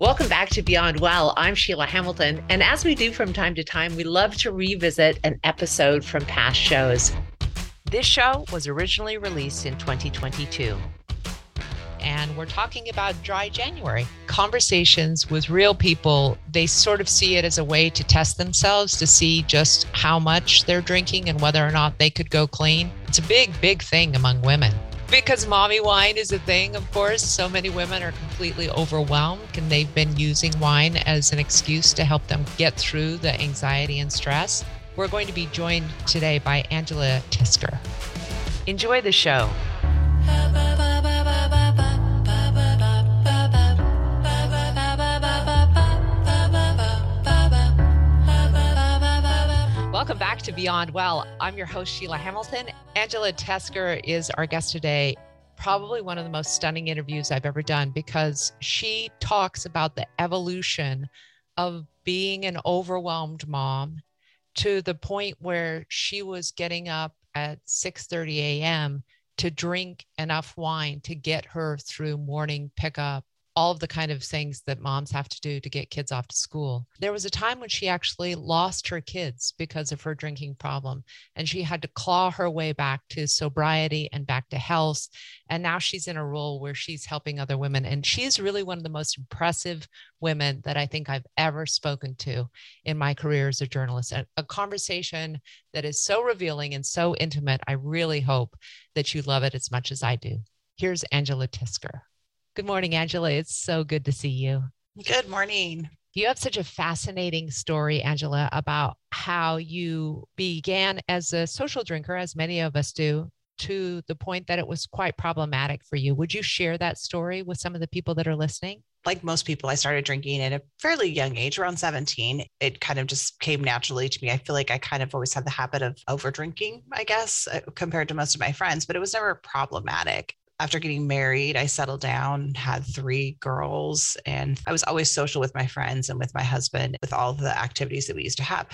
Welcome back to Beyond Well. I'm Sheila Hamilton. And as we do from time to time, we love to revisit an episode from past shows. This show was originally released in 2022. And we're talking about dry January. Conversations with real people, they sort of see it as a way to test themselves to see just how much they're drinking and whether or not they could go clean. It's a big, big thing among women because mommy wine is a thing, of course. So many women are completely overwhelmed and they've been using wine as an excuse to help them get through the anxiety and stress. We're going to be joined today by Angela Teuscher. Enjoy the show. Welcome back to Beyond Well. I'm your host, Sheila Hamilton. Angela Teuscher is our guest today. Probably one of the most stunning interviews I've ever done because she talks about the evolution of being an overwhelmed mom to the point where she was getting up at 6:30 a.m. to drink enough wine to get her through morning pickup all of the kind of things that moms have to do to get kids off to school. There was a time when she actually lost her kids because of her drinking problem, and she had to claw her way back to sobriety and back to health. And now she's in a role where she's helping other women. And she's really one of the most impressive women that I think I've ever spoken to in my career as a journalist. A, a conversation that is so revealing and so intimate. I really hope that you love it as much as I do. Here's Angela Teuscher. Good morning, Angela. It's so good to see you. Good morning. You have such a fascinating story, Angela, about how you began as a social drinker, as many of us do, to the point that it was quite problematic for you. Would you share that story with some of the people that are listening? Like most people, I started drinking at a fairly young age, around 17. It kind of just came naturally to me. I feel like I kind of always had the habit of over drinking, I guess, uh, compared to most of my friends, but it was never problematic after getting married, I settled down, had three girls, and I was always social with my friends and with my husband with all the activities that we used to have.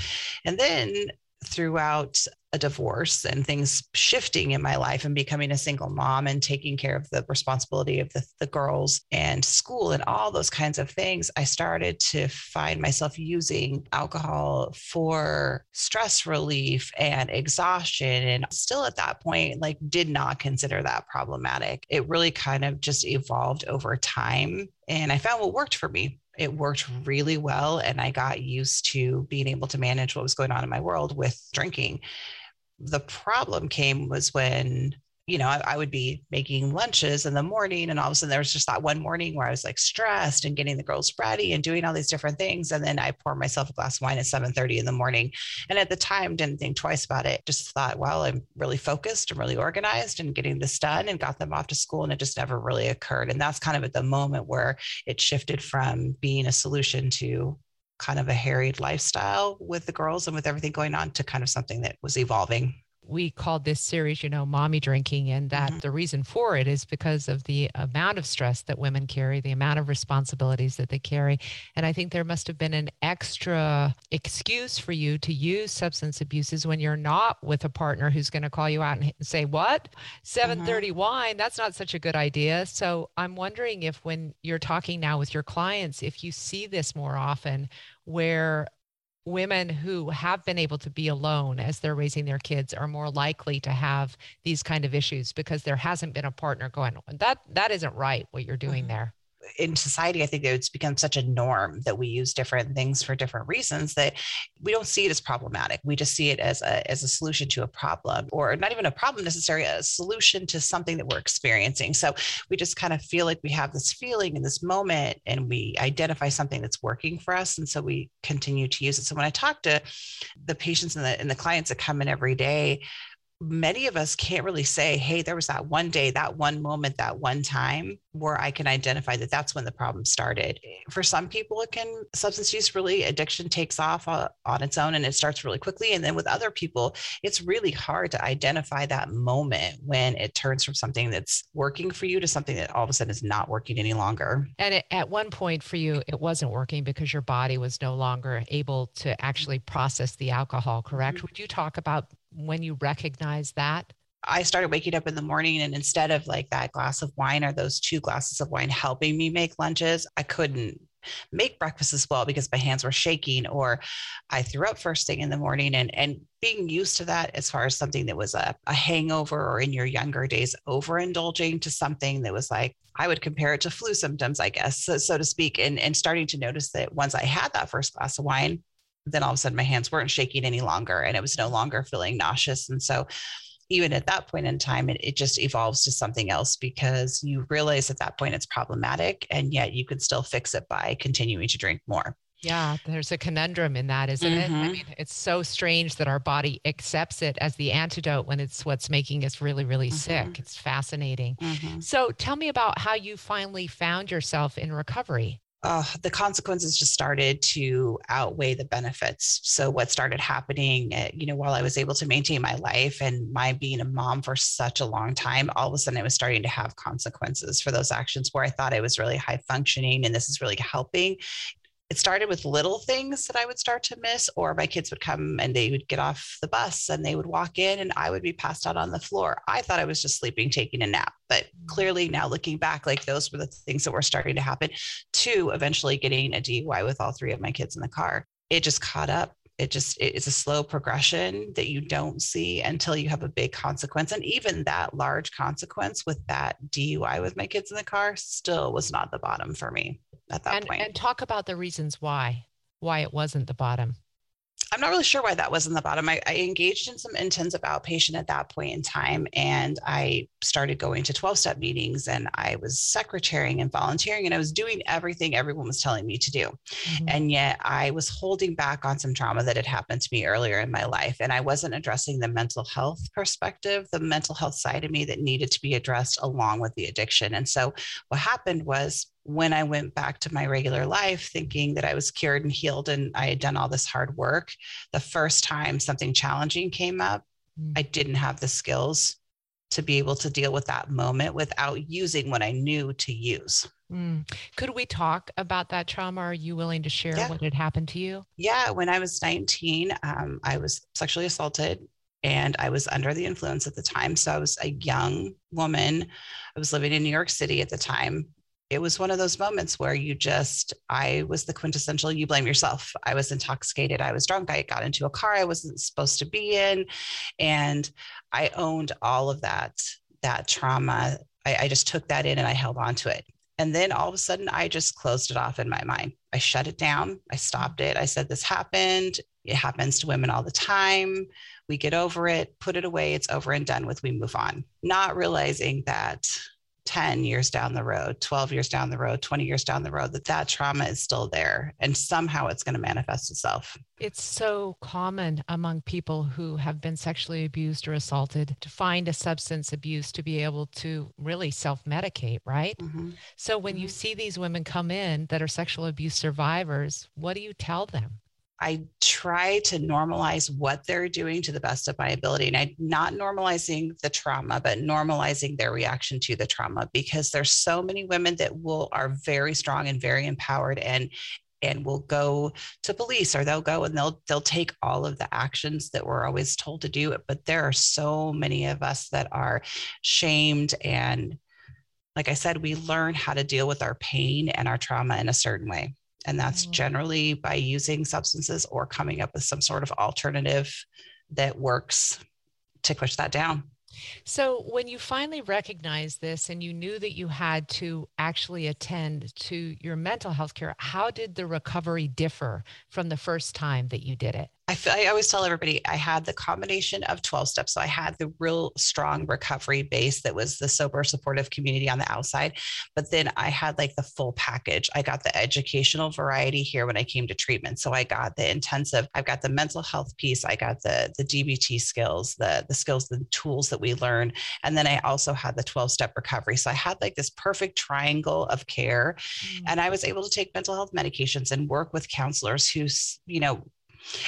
And then throughout a divorce and things shifting in my life and becoming a single mom and taking care of the responsibility of the, the girls and school and all those kinds of things, I started to find myself using alcohol for stress relief and exhaustion. And still at that point, like, did not consider that problematic. It really kind of just evolved over time. And I found what worked for me it worked really well and i got used to being able to manage what was going on in my world with drinking. The problem came was when you know, I, I, would be making lunches in the morning, and all of a sudden there was just that one morning where I was like stressed and getting the girls ready and doing all these different things, and then I pour myself a glass of wine at seven thirty in the morning. And at the time, didn't think twice about it. Just thought, well, I'm really focused and really organized and getting this done, and got them off to school, and it just never really occurred. And that's kind of at the moment where it shifted from being a solution to kind of a harried lifestyle with the girls and with everything going on to kind of something that was evolving we called this series, you know, mommy drinking, and that mm-hmm. the reason for it is because of the amount of stress that women carry, the amount of responsibilities that they carry. And I think there must have been an extra excuse for you to use substance abuses when you're not with a partner who's going to call you out and say, What? 730 mm-hmm. wine? That's not such a good idea. So I'm wondering if when you're talking now with your clients, if you see this more often where women who have been able to be alone as they're raising their kids are more likely to have these kind of issues because there hasn't been a partner going that that isn't right what you're doing mm-hmm. there in society, I think it's become such a norm that we use different things for different reasons that we don't see it as problematic. We just see it as a as a solution to a problem, or not even a problem necessarily, a solution to something that we're experiencing. So we just kind of feel like we have this feeling in this moment, and we identify something that's working for us, and so we continue to use it. So when I talk to the patients and the and the clients that come in every day, many of us can't really say, hey, there was that one day, that one moment, that one time where I can identify that that's when the problem started. For some people, it can substance use really addiction takes off uh, on its own and it starts really quickly. And then with other people, it's really hard to identify that moment when it turns from something that's working for you to something that all of a sudden is not working any longer. And it, at one point for you, it wasn't working because your body was no longer able to actually process the alcohol, correct? Mm-hmm. Would you talk about when you recognize that? I started waking up in the morning and instead of like that glass of wine or those two glasses of wine helping me make lunches, I couldn't make breakfast as well because my hands were shaking or I threw up first thing in the morning and and being used to that as far as something that was a, a hangover or in your younger days overindulging to something that was like I would compare it to flu symptoms, I guess, so, so to speak, and and starting to notice that once I had that first glass of wine, then all of a sudden my hands weren't shaking any longer and it was no longer feeling nauseous. And so even at that point in time, it, it just evolves to something else because you realize at that point it's problematic and yet you can still fix it by continuing to drink more. Yeah, there's a conundrum in that, isn't mm-hmm. it? I mm-hmm. mean, it's so strange that our body accepts it as the antidote when it's what's making us really, really mm-hmm. sick. It's fascinating. Mm-hmm. So, tell me about how you finally found yourself in recovery uh, the consequences just started to outweigh the benefits. So what started happening, uh, you know, while I was able to maintain my life and my being a mom for such a long time, all of a sudden it was starting to have consequences for those actions where I thought I was really high functioning and this is really helping it started with little things that I would start to miss, or my kids would come and they would get off the bus and they would walk in and I would be passed out on the floor. I thought I was just sleeping, taking a nap. But clearly, now looking back, like those were the things that were starting to happen to eventually getting a DUI with all three of my kids in the car. It just caught up. It just it's a slow progression that you don't see until you have a big consequence. And even that large consequence with that DUI with my kids in the car still was not the bottom for me at that and, point. And talk about the reasons why, why it wasn't the bottom. I'm not really sure why that was in the bottom. I, I, engaged in some intensive outpatient at that point in time, and I started going to 12 step meetings and I was secretarying and volunteering, and I was doing everything everyone was telling me to do. Mm-hmm. And yet I was holding back on some trauma that had happened to me earlier in my life. And I wasn't addressing the mental health perspective, the mental health side of me that needed to be addressed along with the addiction. And so what happened was when I went back to my regular life, thinking that I was cured and healed and I had done all this hard work, the first time something challenging came up, mm. I didn't have the skills to be able to deal with that moment without using what I knew to use. Mm. Could we talk about that trauma? Are you willing to share yeah. what had happened to you? Yeah, when I was 19, um, I was sexually assaulted and I was under the influence at the time. So I was a young woman. I was living in New York City at the time it was one of those moments where you just i was the quintessential you blame yourself. I was intoxicated. I was drunk. I got into a car i wasn't supposed to be in. And i owned all of that that trauma. I, I just took that in and i held on to it. And then all of a sudden i just closed it off in my mind. I shut it down. I stopped it. I said this happened. It happens to women all the time. We get over it. Put it away. It's over and done with. We move on. Not realizing that 10 years down the road 12 years down the road 20 years down the road that that trauma is still there and somehow it's going to manifest itself it's so common among people who have been sexually abused or assaulted to find a substance abuse to be able to really self-medicate right mm-hmm. so when mm-hmm. you see these women come in that are sexual abuse survivors what do you tell them I try to normalize what they're doing to the best of my ability. And I'm not normalizing the trauma, but normalizing their reaction to the trauma because there's so many women that will are very strong and very empowered and and will go to police or they'll go and they'll they'll take all of the actions that we're always told to do but there are so many of us that are shamed and like i said we learn how to deal with our pain and our trauma in a certain way and that's mm. generally by using substances or coming up with some sort of alternative that works to push that down. So, when you finally recognized this and you knew that you had to actually attend to your mental health care, how did the recovery differ from the first time that you did it? I, feel, I always tell everybody I had the combination of 12 steps. So I had the real strong recovery base that was the sober supportive community on the outside. But then I had like the full package. I got the educational variety here when I came to treatment. So I got the intensive, I've got the mental health piece, I got the the DBT skills, the the skills, the tools that we learn. And then I also had the 12 step recovery. So I had like this perfect triangle of care. Mm-hmm. And I was able to take mental health medications and work with counselors who, you know,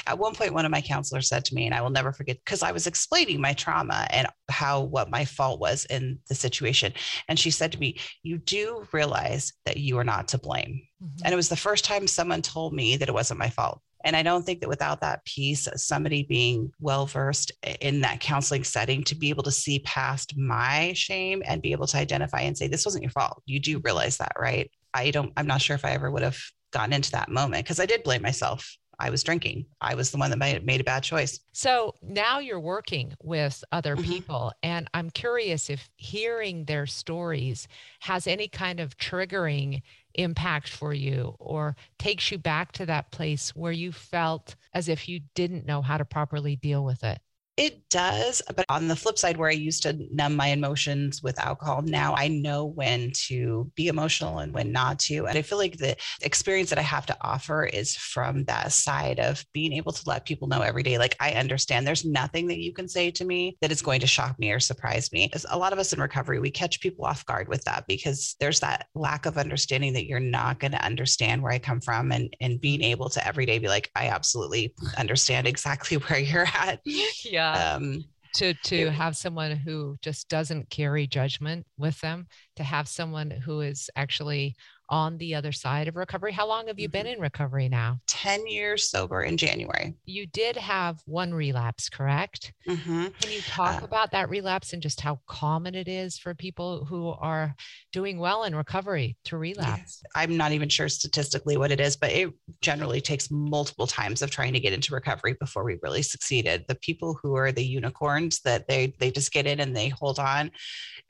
at one point, one of my counselors said to me, and I will never forget, because I was explaining my trauma and how what my fault was in the situation. And she said to me, You do realize that you are not to blame. Mm-hmm. And it was the first time someone told me that it wasn't my fault. And I don't think that without that piece, somebody being well versed in that counseling setting to be able to see past my shame and be able to identify and say, this wasn't your fault. You do realize that, right? I don't, I'm not sure if I ever would have gotten into that moment because I did blame myself. I was drinking. I was the one that made, made a bad choice. So now you're working with other Mhm. people, and I'm curious if hearing their stories has any kind of triggering impact for you or takes you back to that place where you felt as if you didn't know how to properly deal with it. It does. But on the flip side, where I used to numb my emotions with alcohol, now I know when to be emotional and when not to. And I feel like the experience that I have to offer is from that side of being able to let people know every day, like, I understand there's nothing that you can say to me that is going to shock me or surprise me. As a lot of us in recovery, we catch people off guard with that because there's that lack of understanding that you're not going to understand where I come from and, and being able to every day be like, I absolutely understand exactly where you're at. Yeah. Um, to to it- have someone who just doesn't carry judgment with them to have someone who is actually on the other side of recovery how long have you been in recovery now 10 years sober in January. you did have one relapse correct Mhm. can you talk Uh, about that relapse and just how common it is for people who are doing well in recovery to relapse I'm not even sure statistically what it is, but it generally takes multiple times of trying to get into recovery before we really succeeded. The people who are the unicorns that they they just get in and they hold on,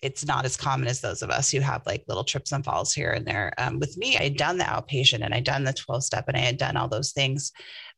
it's not as common as those of us who have like little trips and falls here and there. Um, Um, with me, I had done the outpatient and I'd done the 12 step and I had done all those things.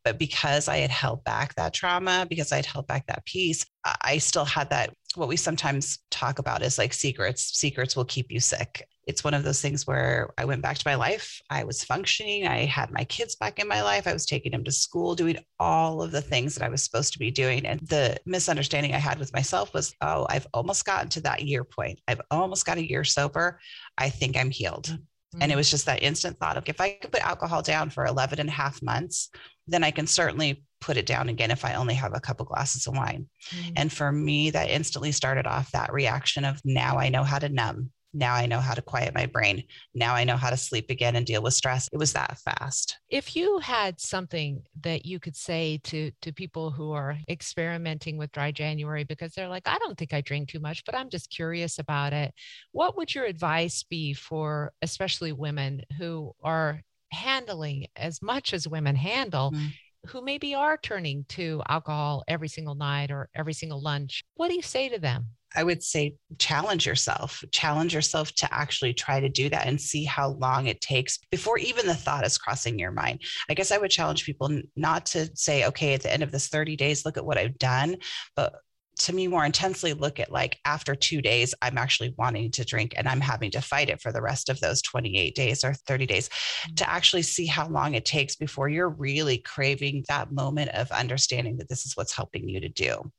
But because I had held back that trauma, because I'd held back that piece, I I still had that. What we sometimes talk about is like secrets. Secrets will keep you sick. It's one of those things where I went back to my life. I was functioning. I had my kids back in my life. I was taking them to school, doing all of the things that I was supposed to be doing. And the misunderstanding I had with myself was, oh, I've almost gotten to that year point. I've almost got a year sober. I think I'm healed. And it Mm. was just that instant thought of if I could put alcohol down for 11 and a half months, then I can certainly put it down again if I only have a couple glasses of wine. Mm. And for me, that instantly started off that reaction of now I know how to numb. Now I know how to quiet my brain. Now I know how to sleep again and deal with stress. It was that fast. if you had something that you could say to to people who are experimenting with dry january because they're like i don't think i drink too much but i'm just curious about it what would your advice be for especially women who are handling as much as women handle Mm. who maybe are turning to alcohol every single night or every single lunch what do you say to them I would say challenge yourself, challenge yourself to actually try to do that and see how long it takes before even the thought is crossing your mind. I guess I would challenge people not to say, okay, at the end of this 30 days, look at what I've done, but to me more intensely look at like after two days i'm actually wanting to drink and i'm having to fight it for the rest of those 28 days or 30 days to mm-hmm. actually see how long it takes before you're really craving that moment of understanding that this is what's helping you to do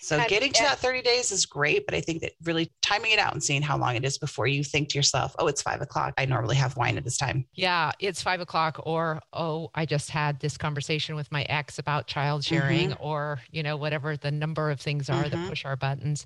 so And- getting to and- that 30 days is great, but I think that really timing it out and seeing how long it is before you think to yourself, oh, it's five o'clock. I normally have wine at this time. Yeah, it's five o'clock, or oh, I just had this conversation with my ex about child sharing, or you know, whatever the number of things are Mhm. that push our buttons.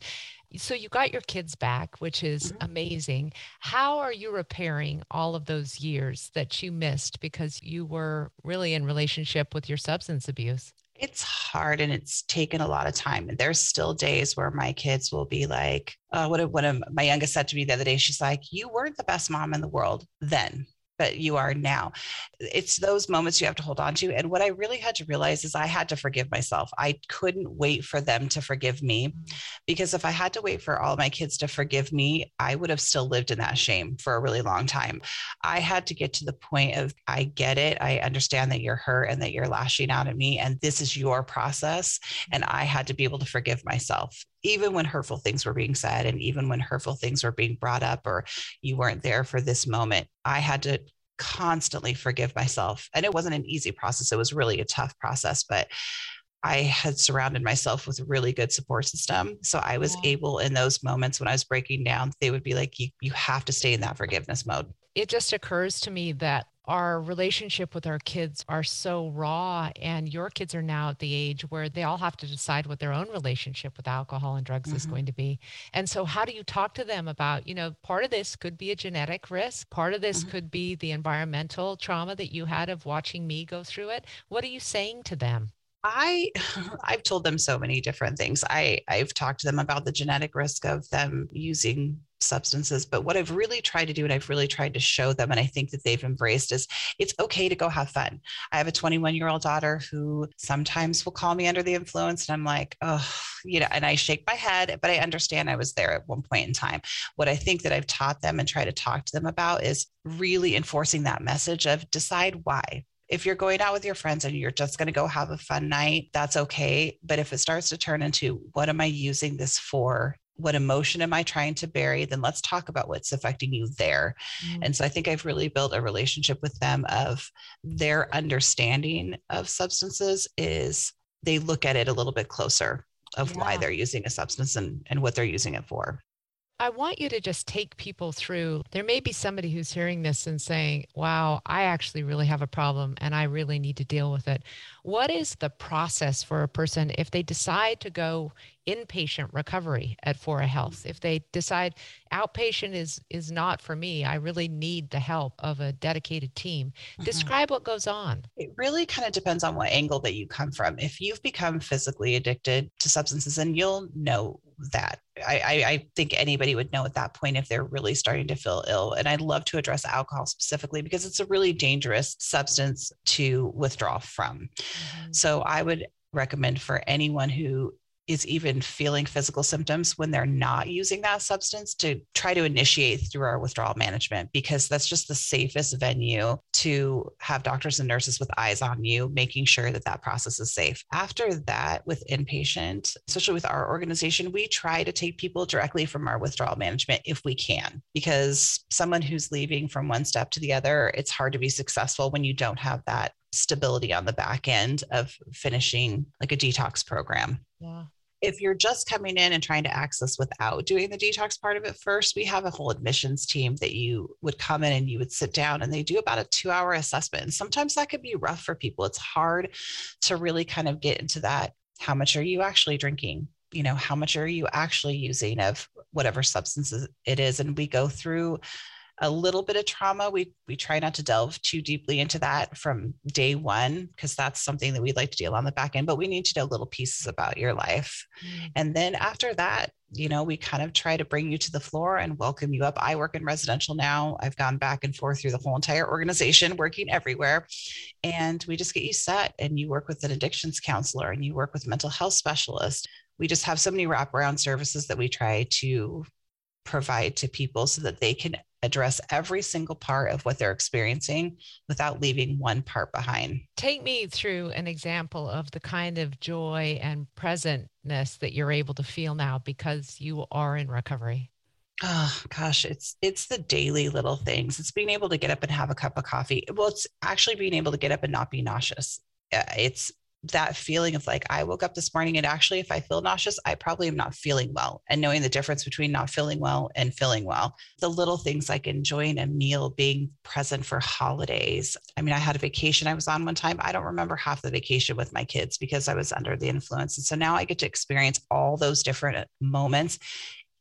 So you got your kids back, which is Mhm. amazing. How are you repairing all of those years that you missed because you were really in relationship with your substance abuse? It's hard and it's taken a lot of time. And there's still days where my kids will be like, uh, what one of my youngest said to me the other day, she's like, You weren't the best mom in the world then, but you are now. It's those moments you have to hold on to. And what I really had to realize is I had to forgive myself. I couldn't wait for them to forgive me mm-hmm. because if I had to wait for all my kids to forgive me, I would have still lived in that shame for a really long time. I had to get to the point of I get it. I understand that you're hurt and that you're lashing out at me, and this is your process. And mm-hmm. I had to be able to forgive myself, even when hurtful things were being said, and even when hurtful things were being brought up, or you weren't there for this moment. I had to constantly forgive myself. And it wasn't an easy process, it was really a tough process, but I had surrounded myself with a really good support system. So I was Yeah. able in those moments when I was breaking down, they would be like, you, you have to stay in that forgiveness mode. it just occurs to me that our relationship with our kids are so raw and your kids are now at the age where they all have to decide what their own relationship with alcohol and drugs is Mhm. going to be and so how do you talk to them about you know part of this could be a genetic risk part of this Mhm. could be the environmental trauma that you had of watching me go through it what are you saying to them I I've told them so many different things. I I've talked to them about the genetic risk of them using substances. But what I've really tried to do, and I've really tried to show them, and I think that they've embraced, is it's okay to go have fun. I have a 21 year old daughter who sometimes will call me under the influence, and I'm like, oh, you know, and I shake my head, but I understand I was there at one point in time. What I think that I've taught them and try to talk to them about is really enforcing that message of decide why if you're going out with your friends and you're just going to go have a fun night, that's okay. But if it starts to turn into what am I using this for? What emotion am I trying to bury? Then let's talk about what's affecting you there. Mm-hmm. And so I think I've really built a relationship with them of their understanding of substances is they look at it a little bit closer of yeah. why they're using a substance and, and what they're using it for. I want you to just take people through. There may be somebody who's hearing this and saying, wow, I actually really have a problem and I really need to deal with it. What is the process for a person if they decide to go inpatient recovery at Fora Health? If they decide outpatient is is not for me, I really need the help of a dedicated team. Mm-hmm. Describe what goes on. It really kind of depends on what angle that you come from. If you've become physically addicted to substances, and you'll know that. I, I, I think anybody would know at that point if they're really starting to feel ill. And I'd love to address alcohol specifically because it's a really dangerous substance to withdraw from. Mm-hmm. So I would recommend for anyone who is even feeling physical symptoms when they're not using that substance to try to initiate through our withdrawal management because that's just the safest venue to have doctors and nurses with eyes on you making sure that that process is safe after that with inpatient especially with our organization we try to take people directly from our withdrawal management if we can because someone who's leaving from one step to the other it's hard to be successful when you don't have that stability on the back end of finishing like a detox program. Yeah. If you're just coming in and trying to access without doing the detox part of it first, we have a whole admissions team that you would come in and you would sit down and they do about a two hour assessment. And sometimes that could be rough for people. It's hard to really kind of get into that. How much are you actually drinking? You know, how much are you actually using of whatever substances it is? And we go through a little bit of trauma. We we try not to delve too deeply into that from day one because that's something that we'd like to deal on the back end. But we need to know little pieces about your life, mm. and then after that, you know, we kind of try to bring you to the floor and welcome you up. I work in residential now. I've gone back and forth through the whole entire organization, working everywhere, and we just get you set. And you work with an addictions counselor, and you work with mental health specialist. We just have so many wraparound services that we try to provide to people so that they can address every single part of what they're experiencing without leaving one part behind. Take me through an example of the kind of joy and presentness that you're able to feel now because you are in recovery. Oh gosh, it's it's the daily little things. It's being able to get up and have a cup of coffee. Well, it's actually being able to get up and not be nauseous. Uh, it's that feeling of like I woke up this morning and actually if I feel nauseous, I probably am not feeling well. And knowing the difference between not feeling well and feeling well. The little things like enjoying a meal, being present for holidays. I mean, I had a vacation I was on one time. I don't remember half the vacation with my kids because I was under the influence. And so now I get to experience all those different moments,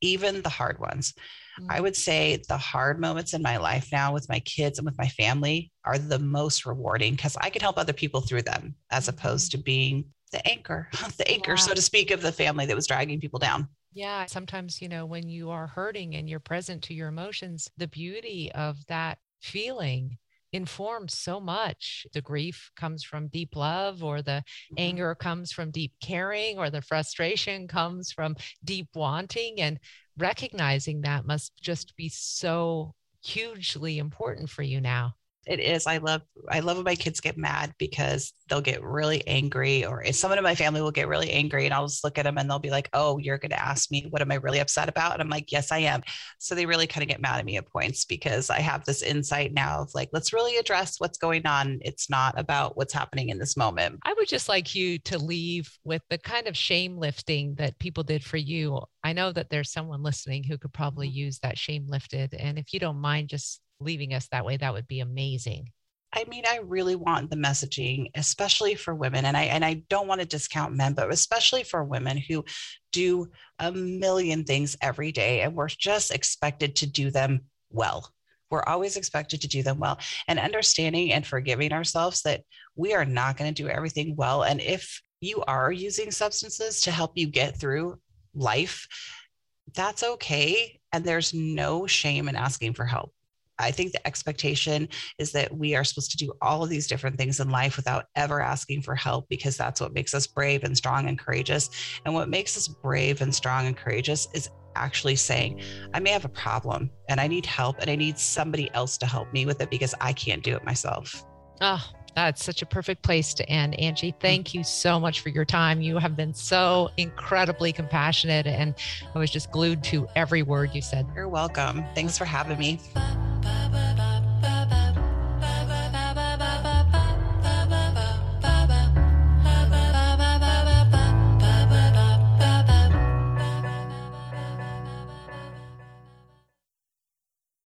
even the hard ones. I mm-hmm. would say the hard moments in my life now with my kids and with my family are the most rewarding because I can help other people through them as opposed mm-hmm. to being the anchor, the anchor, wow. so to speak, of the family that was dragging people down. Yeah. Sometimes, you know, when you are hurting and you're present to your emotions, the beauty of that feeling informs so much. The grief comes from deep love, or the mm-hmm. anger comes from deep caring, or the frustration comes from deep wanting. And recognizing that must just be so hugely important for you now it is. I love I love when my kids get mad because they'll get really angry, or if someone in my family will get really angry, and I'll just look at them and they'll be like, "Oh, you're going to ask me what am I really upset about?" And I'm like, "Yes, I am." So they really kind of get mad at me at points because I have this insight now of like, let's really address what's going on. It's not about what's happening in this moment. I would just like you to leave with the kind of shame lifting that people did for you. I know that there's someone listening who could probably mm-hmm. use that shame lifted, and if you don't mind, just leaving us that way, that would be amazing. I mean, I really want the messaging, especially for women. And I and I don't want to discount men, but especially for women who do a million things every day and we're just expected to do them well. We're always expected to do them well and understanding and forgiving ourselves that we are not going to do everything well. And if you are using substances to help you get through life, that's okay and there's no shame in asking for help. I think the expectation is that we are supposed to do all of these different things in life without ever asking for help because that's what makes us brave and strong and courageous. And what makes us brave and strong and courageous is actually saying, I may have a problem and I need help and I need somebody else to help me with it because I can't do it myself. Oh, that's such a perfect place to end. Angie, mm. thank you so much for your time. You have been so incredibly compassionate, and I was just glued to every word you said. You're welcome. Thanks for having me.